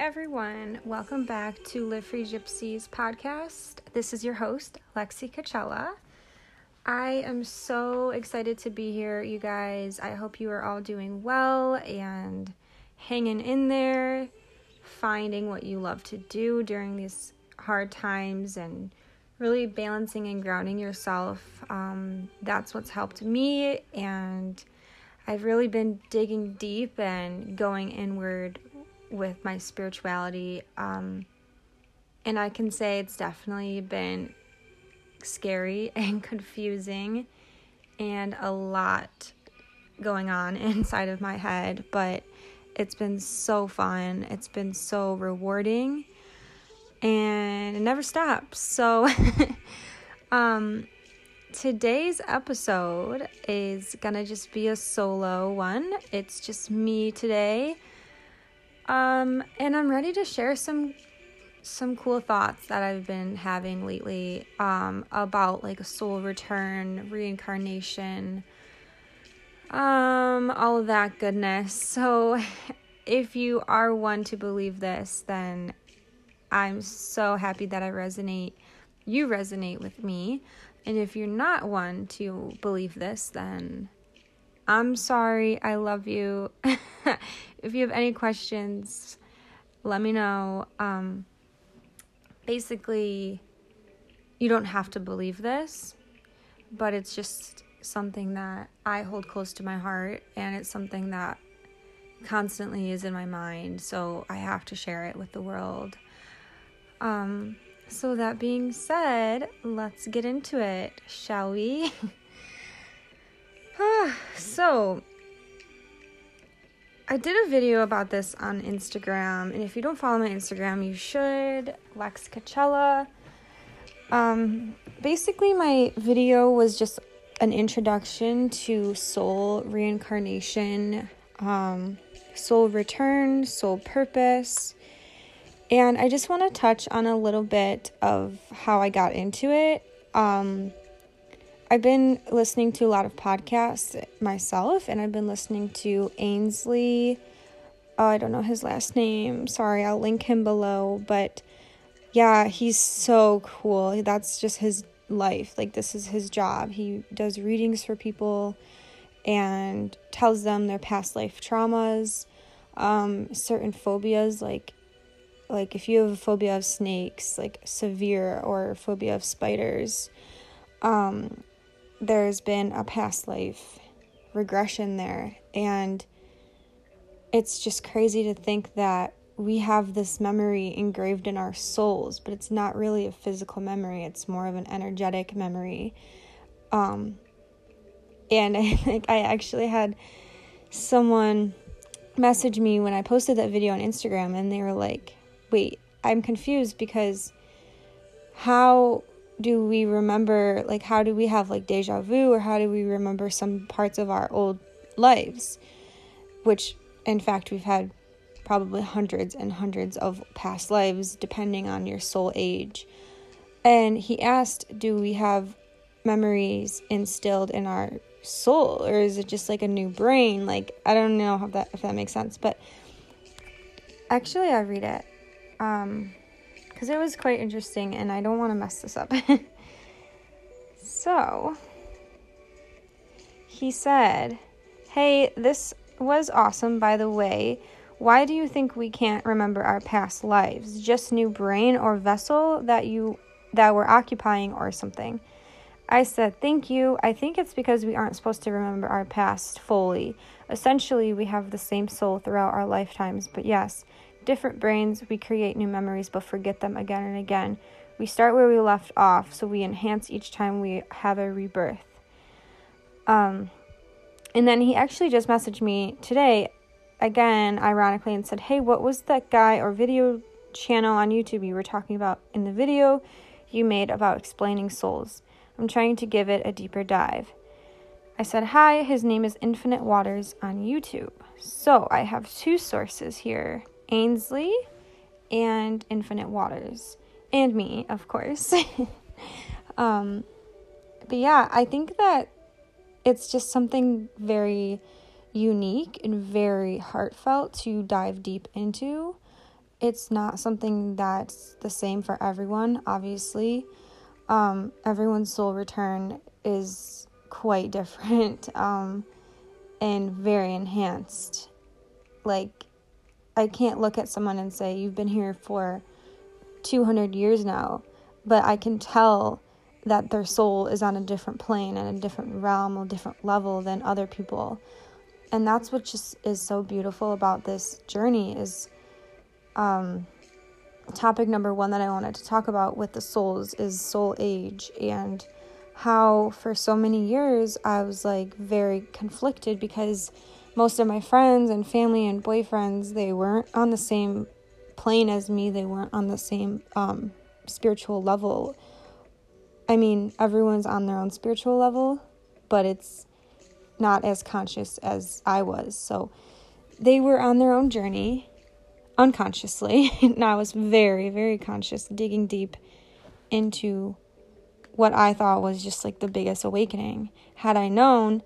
Everyone, welcome back to Live Free Gypsies podcast. This is your host, Lexi Coachella. I am so excited to be here, you guys. I hope you are all doing well and hanging in there, finding what you love to do during these hard times and really balancing and grounding yourself. Um, that's what's helped me, and I've really been digging deep and going inward with my spirituality. Um, and I can say it's definitely been scary and confusing and a lot going on inside of my head, but it's been so fun. It's been so rewarding and it never stops. So, um, today's episode is gonna just be a solo one. It's just me today. Um, and I'm ready to share some some cool thoughts that I've been having lately um, about like a soul return, reincarnation, um, all of that goodness. So, if you are one to believe this, then I'm so happy that I resonate. You resonate with me. And if you're not one to believe this, then I'm sorry. I love you. if you have any questions, let me know. Um, basically, you don't have to believe this, but it's just something that I hold close to my heart, and it's something that constantly is in my mind, so I have to share it with the world. Um, so, that being said, let's get into it, shall we? so, I did a video about this on Instagram, and if you don't follow my Instagram, you should. Lex Coachella. Um, basically, my video was just an introduction to soul reincarnation, um, soul return, soul purpose, and I just want to touch on a little bit of how I got into it. Um, I've been listening to a lot of podcasts myself, and I've been listening to Ainslie. Oh, I don't know his last name. Sorry, I'll link him below. But yeah, he's so cool. That's just his life. Like, this is his job. He does readings for people and tells them their past life traumas, um, certain phobias, like like if you have a phobia of snakes, like severe, or phobia of spiders. Um, there's been a past life regression there. And it's just crazy to think that we have this memory engraved in our souls, but it's not really a physical memory, it's more of an energetic memory. Um, and I think I actually had someone message me when I posted that video on Instagram, and they were like, Wait, I'm confused because how do we remember like how do we have like deja vu or how do we remember some parts of our old lives? Which in fact we've had probably hundreds and hundreds of past lives depending on your soul age. And he asked do we have memories instilled in our soul or is it just like a new brain? Like i don't know how that if that makes sense but actually i read it um because it was quite interesting and I don't want to mess this up. so, he said, Hey, this was awesome, by the way. Why do you think we can't remember our past lives? Just new brain or vessel that you that we're occupying or something? I said, Thank you. I think it's because we aren't supposed to remember our past fully. Essentially, we have the same soul throughout our lifetimes, but yes, different brains, we create new memories but forget them again and again. We start where we left off, so we enhance each time we have a rebirth. Um, and then he actually just messaged me today, again, ironically, and said, Hey, what was that guy or video channel on YouTube you were talking about in the video you made about explaining souls? I'm trying to give it a deeper dive. I said, Hi, his name is Infinite Waters on YouTube. So I have two sources here Ainslie and Infinite Waters, and me, of course. um, but yeah, I think that it's just something very unique and very heartfelt to dive deep into. it's not something that's the same for everyone, obviously. Um, everyone's soul return is quite different um, and very enhanced. Like, I can't look at someone and say, You've been here for 200 years now, but I can tell that their soul is on a different plane and a different realm, a different level than other people. And that's what just is so beautiful about this journey is um, topic number one that I wanted to talk about with the souls is soul age and how for so many years I was like very conflicted because most of my friends and family and boyfriends they weren't on the same plane as me. They weren't on the same um, spiritual level. I mean, everyone's on their own spiritual level, but it's not as conscious as I was. So they were on their own journey unconsciously. and I was very, very conscious, digging deep into what I thought was just like the biggest awakening. Had I known,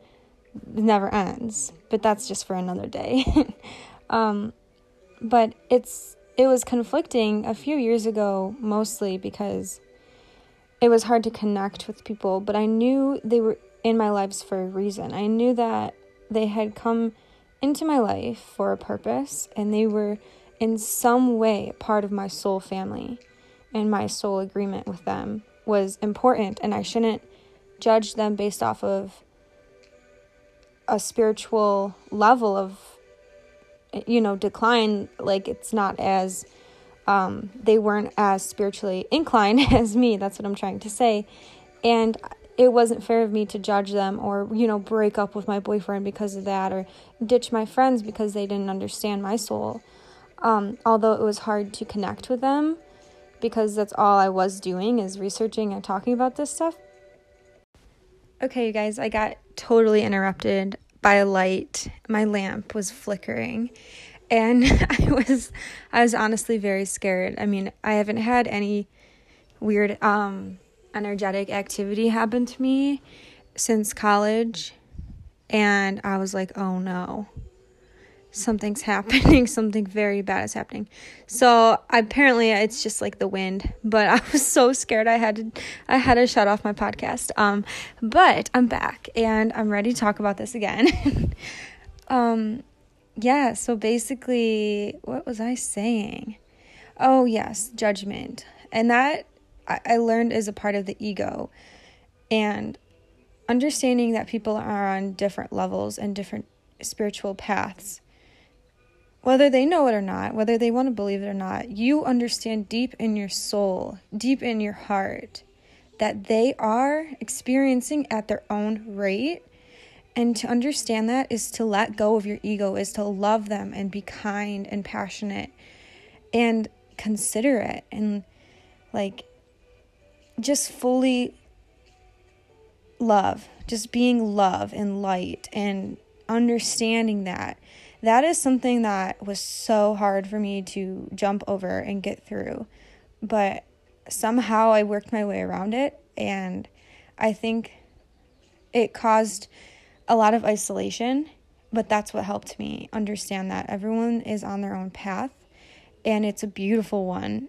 it never ends, but that's just for another day. um, but it's it was conflicting a few years ago, mostly because it was hard to connect with people, but I knew they were in my lives for a reason. I knew that they had come into my life for a purpose and they were in some way part of my soul family and my soul agreement with them was important and I shouldn't judge them based off of a spiritual level of you know decline like it's not as um, they weren't as spiritually inclined as me. That's what I'm trying to say. And it wasn't fair of me to judge them or, you know, break up with my boyfriend because of that or ditch my friends because they didn't understand my soul. Um, although it was hard to connect with them because that's all I was doing is researching and talking about this stuff. Okay, you guys, I got totally interrupted by a light. My lamp was flickering and I was I was honestly very scared. I mean, I haven't had any weird um energetic activity happen to me since college and I was like, "Oh no. Something's happening. Something very bad is happening." So, apparently it's just like the wind, but I was so scared I had to I had to shut off my podcast. Um, but I'm back and I'm ready to talk about this again. um yeah, so basically, what was I saying? Oh, yes, judgment. And that I learned is a part of the ego. And understanding that people are on different levels and different spiritual paths, whether they know it or not, whether they want to believe it or not, you understand deep in your soul, deep in your heart, that they are experiencing at their own rate and to understand that is to let go of your ego, is to love them and be kind and passionate and considerate and like just fully love, just being love and light and understanding that. That is something that was so hard for me to jump over and get through. But somehow I worked my way around it and I think it caused a lot of isolation, but that's what helped me understand that everyone is on their own path and it's a beautiful one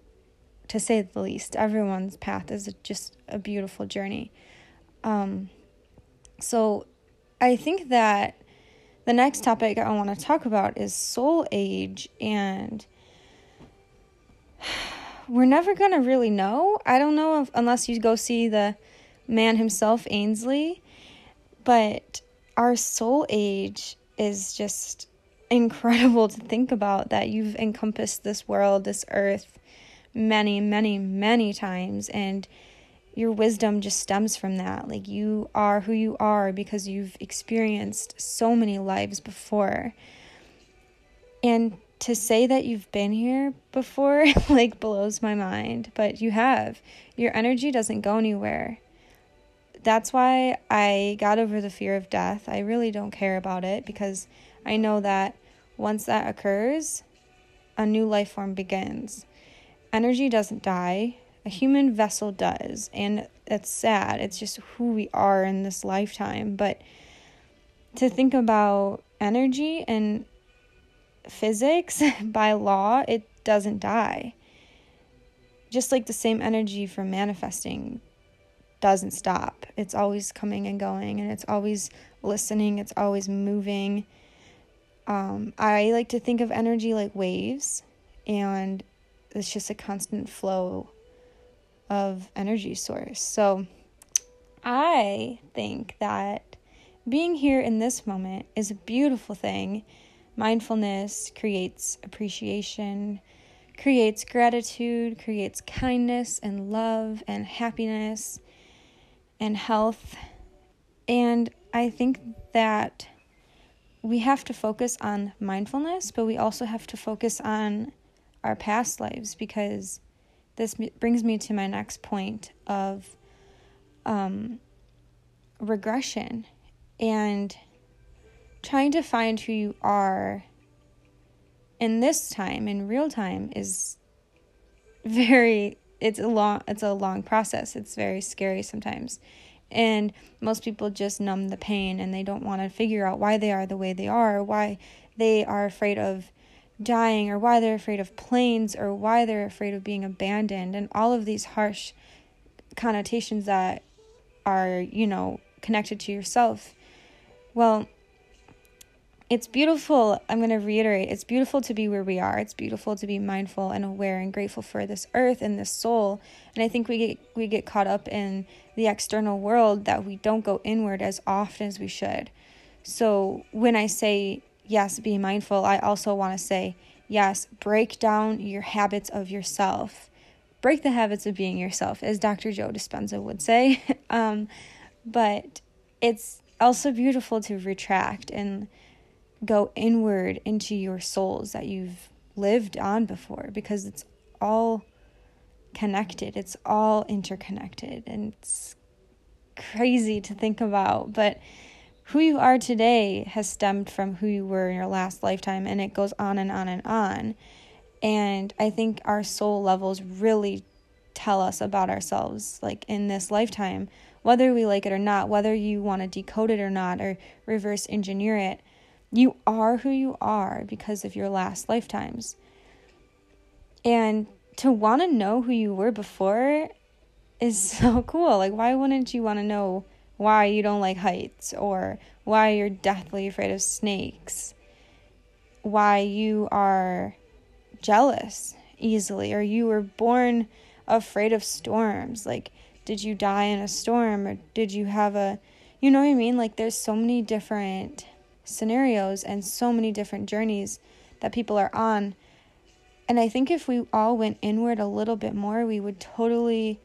to say the least. Everyone's path is just a beautiful journey. Um, so I think that the next topic I want to talk about is soul age and we're never going to really know. I don't know if, unless you go see the man himself, Ainslie, but our soul age is just incredible to think about that you've encompassed this world, this earth, many, many, many times. And your wisdom just stems from that. Like you are who you are because you've experienced so many lives before. And to say that you've been here before like blows my mind, but you have. Your energy doesn't go anywhere that's why I got over the fear of death. I really don't care about it because I know that once that occurs, a new life form begins. Energy doesn't die, a human vessel does, and it's sad. It's just who we are in this lifetime. But to think about energy and physics by law, it doesn't die. Just like the same energy from manifesting doesn't stop. It's always coming and going, and it's always listening, it's always moving. Um, I like to think of energy like waves, and it's just a constant flow of energy source. So I think that being here in this moment is a beautiful thing. Mindfulness creates appreciation, creates gratitude, creates kindness and love and happiness and health. And I think that we have to focus on mindfulness, but we also have to focus on our past lives because this brings me to my next point of um, regression and trying to find who you are in this time in real time is very it's a long it's a long process. It's very scary sometimes. And most people just numb the pain and they don't want to figure out why they are the way they are, why they are afraid of dying, or why they're afraid of planes, or why they're afraid of being abandoned, and all of these harsh connotations that are, you know, connected to yourself. Well, it's beautiful. I'm going to reiterate it's beautiful to be where we are. It's beautiful to be mindful and aware and grateful for this earth and this soul. And I think we get we get caught up in the external world that we don't go inward as often as we should. So when I say yes, be mindful, I also want to say yes, break down your habits of yourself. Break the habits of being yourself, as Dr. Joe Dispenza would say. um, but it's also beautiful to retract and go inward into your souls that you've lived on before because it's all connected. It's all interconnected and it's crazy to think about, but who you are today has stemmed from who you were in your last lifetime and it goes on and on and on. And I think our soul levels really tell us about ourselves like in this lifetime, whether we like it or not, whether you want to decode it or not or reverse engineer it you are who you are because of your last lifetimes. And to want to know who you were before is so cool. Like, why wouldn't you want to know why you don't like heights or why you're deathly afraid of snakes? Why you are jealous easily or you were born afraid of storms? Like, did you die in a storm or did you have a, you know what I mean? Like, there's so many different scenarios and so many different journeys that people are on. And I think if we all went inward a little bit more, we would totally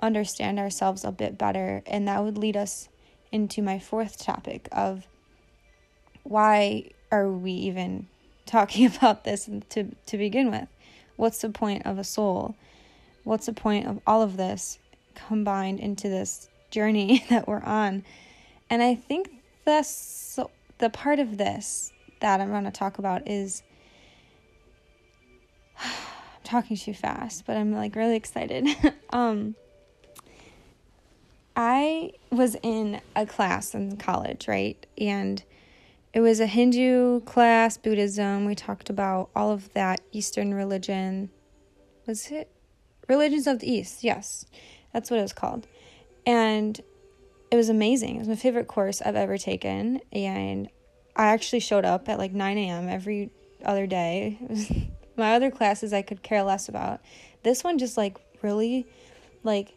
understand ourselves a bit better. And that would lead us into my fourth topic of why are we even talking about this to, to begin with? What's the point of a soul? What's the point of all of this combined into this journey that we're on? And I think that's the part of this that I'm going to talk about is I'm talking too fast, but I'm like really excited. um I was in a class in college, right? And it was a Hindu class, Buddhism. We talked about all of that Eastern religion. Was it Religions of the East? Yes. That's what it was called. And it was amazing. It was my favorite course I've ever taken, and I actually showed up at like 9 a.m. every other day. my other classes I could care less about. This one just like really like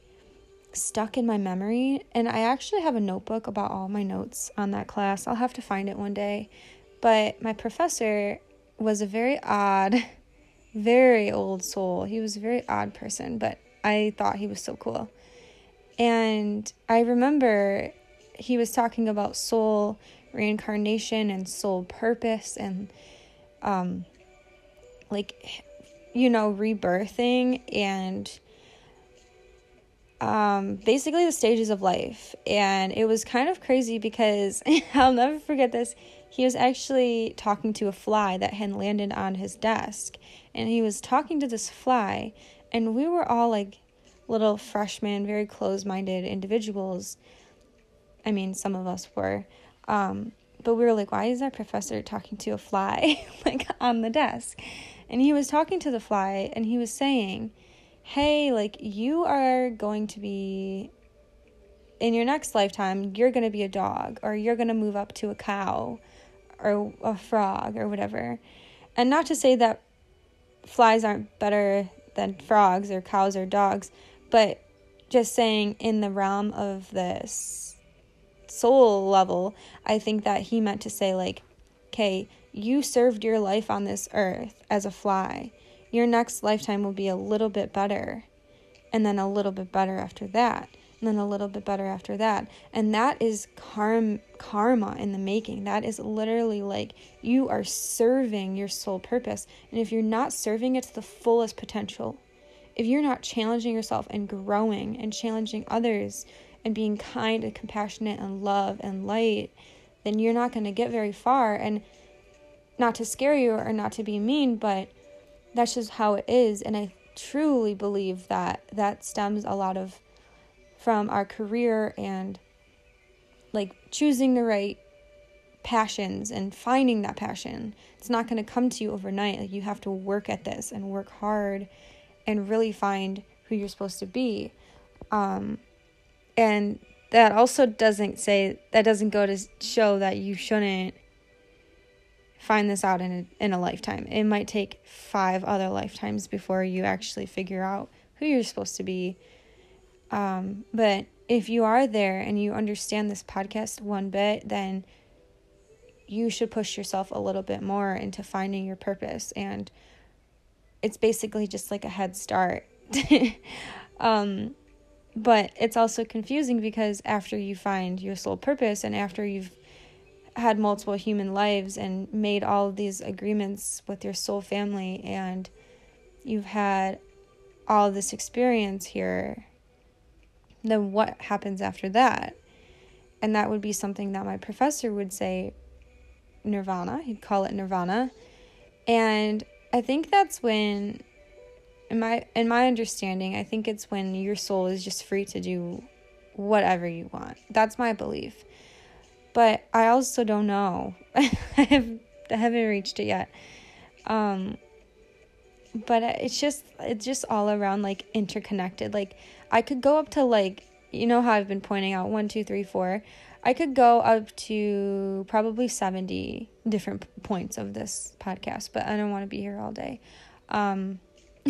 stuck in my memory, and I actually have a notebook about all my notes on that class. I'll have to find it one day. But my professor was a very odd, very old soul. He was a very odd person, but I thought he was so cool. And I remember he was talking about soul reincarnation and soul purpose and um like you know rebirthing and um basically the stages of life and it was kind of crazy because I'll never forget this he was actually talking to a fly that had landed on his desk and he was talking to this fly and we were all like little freshmen, very close minded individuals. I mean, some of us were. Um, but we were like, why is our professor talking to a fly like on the desk? And he was talking to the fly and he was saying, Hey, like, you are going to be in your next lifetime, you're going to be a dog or you're going to move up to a cow or a frog or whatever. And not to say that flies aren't better than frogs or cows or dogs, but just saying in the realm of this soul level, I think that he meant to say, like, okay, you served your life on this earth as a fly. Your next lifetime will be a little bit better, and then a little bit better after that and then a little bit better after that. And that is karm- karma in the making. That is literally like you are serving your soul purpose. And if you're not serving it to the fullest potential, if you're not challenging yourself and growing and challenging others and being kind and compassionate and love and light, then you're not going to get very far. And not to scare you or not to be mean, but that's just how it is. And I truly believe that that stems a lot of from our career and like choosing the right passions and finding that passion. It's not going to come to you overnight. Like you have to work at this and work hard and really find who you're supposed to be. Um, and that also doesn't say that doesn't go to show that you shouldn't find this out in a, in a lifetime. It might take 5 other lifetimes before you actually figure out who you're supposed to be um, but if you are there and you understand this podcast one bit, then you should push yourself a little bit more into finding your purpose. And it's basically just like a head start. um, but it's also confusing because after you find your soul purpose and after you've had multiple human lives and made all of these agreements with your soul family and you've had all this experience here then what happens after that? And that would be something that my professor would say nirvana. He'd call it nirvana. And I think that's when in my in my understanding, I think it's when your soul is just free to do whatever you want. That's my belief. But I also don't know. I have I haven't reached it yet. Um but it's just it's just all around like interconnected. Like I could go up to like, you know how I've been pointing out one, two, three, four. I could go up to probably 70 different points of this podcast, but I don't want to be here all day. Um,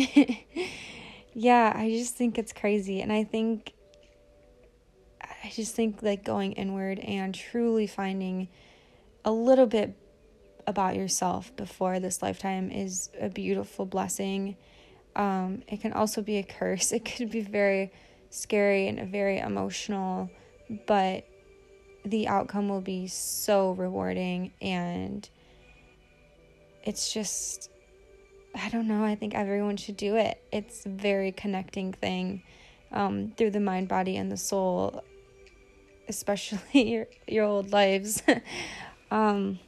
yeah, I just think it's crazy. And I think, I just think like going inward and truly finding a little bit about yourself before this lifetime is a beautiful blessing. Um, it can also be a curse. It could be very scary and very emotional, but the outcome will be so rewarding and it's just I don't know, I think everyone should do it. It's a very connecting thing um, through the mind, body, and the soul, especially your, your old lives. um,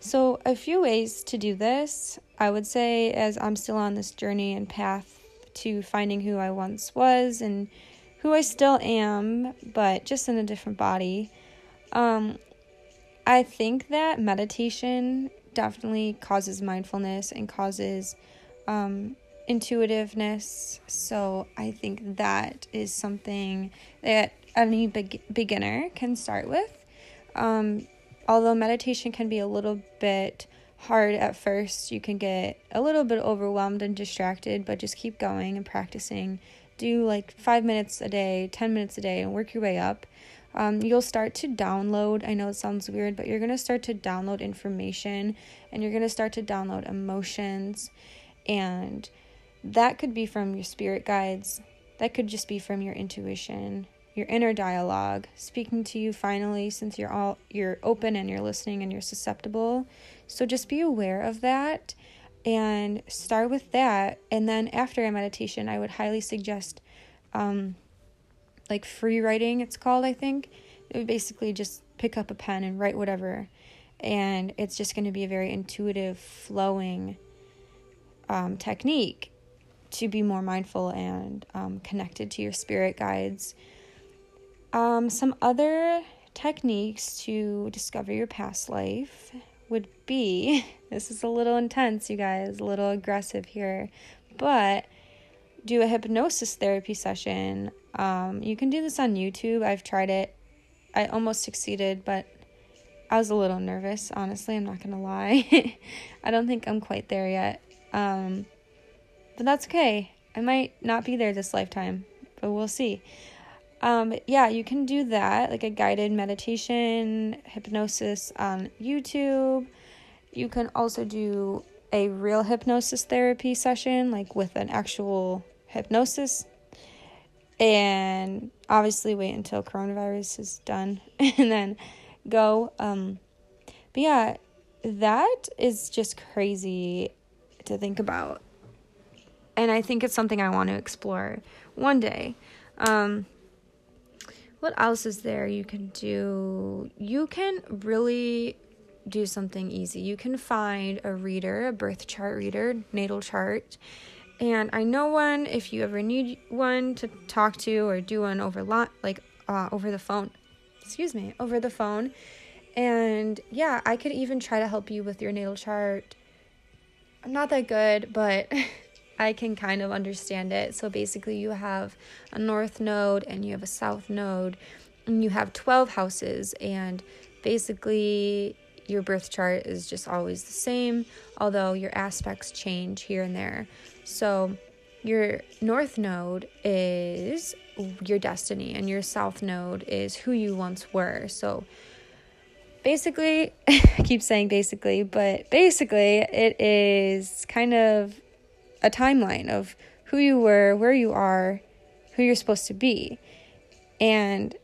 so, a few ways to do this. I would say, as I'm still on this journey and path to finding who I once was and who I still am, but just in a different body, um, I think that meditation definitely causes mindfulness and causes um, intuitiveness. So, I think that is something that any be- beginner can start with. Um, although meditation can be a little bit hard at first, you can get a little bit overwhelmed and distracted, but just keep going and practicing. Do like five minutes a day, 10 minutes a day, and work your way up. Um, you'll start to download. I know it sounds weird, but you're going to start to download information and you're going to start to download emotions. And that could be from your spirit guides, that could just be from your intuition your inner dialogue speaking to you finally since you're all you're open and you're listening and you're susceptible. So just be aware of that and start with that. And then after a meditation i would highly suggest um like free writing it's called i think. It would basically just pick up a pen and write whatever. And it's just going to be a very intuitive flowing um, technique to be more mindful and um, connected to your spirit guides um, some other techniques to discover your past life would be this is a little intense, you guys, a little aggressive here, but do a hypnosis therapy session. Um, you can do this on YouTube. I've tried it. I almost succeeded, but I was a little nervous, honestly. I'm not going to lie. I don't think I'm quite there yet. Um, but that's okay. I might not be there this lifetime, but we'll see. Um, yeah, you can do that, like a guided meditation, hypnosis on YouTube. You can also do a real hypnosis therapy session, like with an actual hypnosis. And obviously, wait until coronavirus is done and then go. Um, but yeah, that is just crazy to think about. And I think it's something I want to explore one day. Um, what else is there you can do? You can really do something easy. You can find a reader, a birth chart reader, natal chart. And I know one if you ever need one to talk to or do one over lot like uh, over the phone. Excuse me, over the phone. And yeah, I could even try to help you with your natal chart. I'm not that good, but I can kind of understand it. So basically, you have a north node and you have a south node, and you have 12 houses, and basically, your birth chart is just always the same, although your aspects change here and there. So, your north node is your destiny, and your south node is who you once were. So, basically, I keep saying basically, but basically, it is kind of a timeline of who you were, where you are, who you're supposed to be. And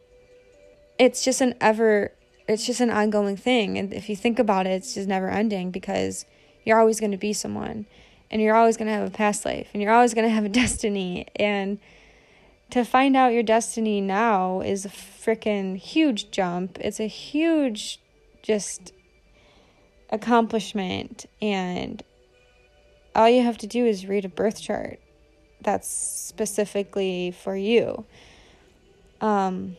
it's just an ever it's just an ongoing thing. And if you think about it it's just never ending because you're always going to be someone. And you're always going to have a past life. And you're always going to have a destiny. And to find out your destiny now is a freaking huge jump. It's a huge just accomplishment. And all you have to do is read a birth chart that's specifically for you. Um,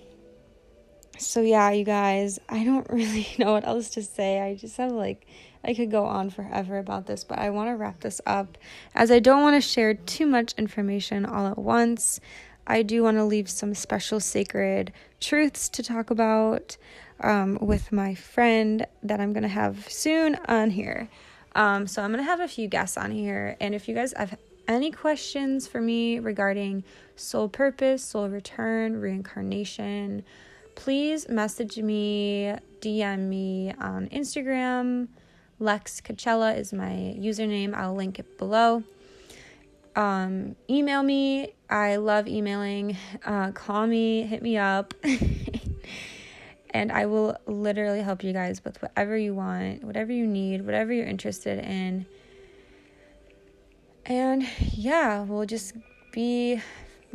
so yeah, you guys, I don't really know what else to say. I just have like I could go on forever about this, but I want to wrap this up as I don't want to share too much information all at once. I do want to leave some special sacred truths to talk about um, with my friend that I'm going to have soon on here. Um, so I'm going to have a few guests on here. And if you guys have any questions for me regarding soul purpose, soul return, reincarnation, please message me, DM me on Instagram. Lex Coachella is my username. I'll link it below. Um, email me. I love emailing. Uh, call me, hit me up. and I will literally help you guys with whatever you want, whatever you need, whatever you're interested in. And yeah, we'll just be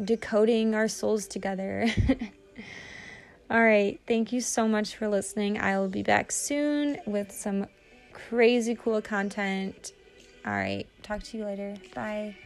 decoding our souls together. All right, thank you so much for listening. I will be back soon with some crazy cool content. All right, talk to you later. Bye.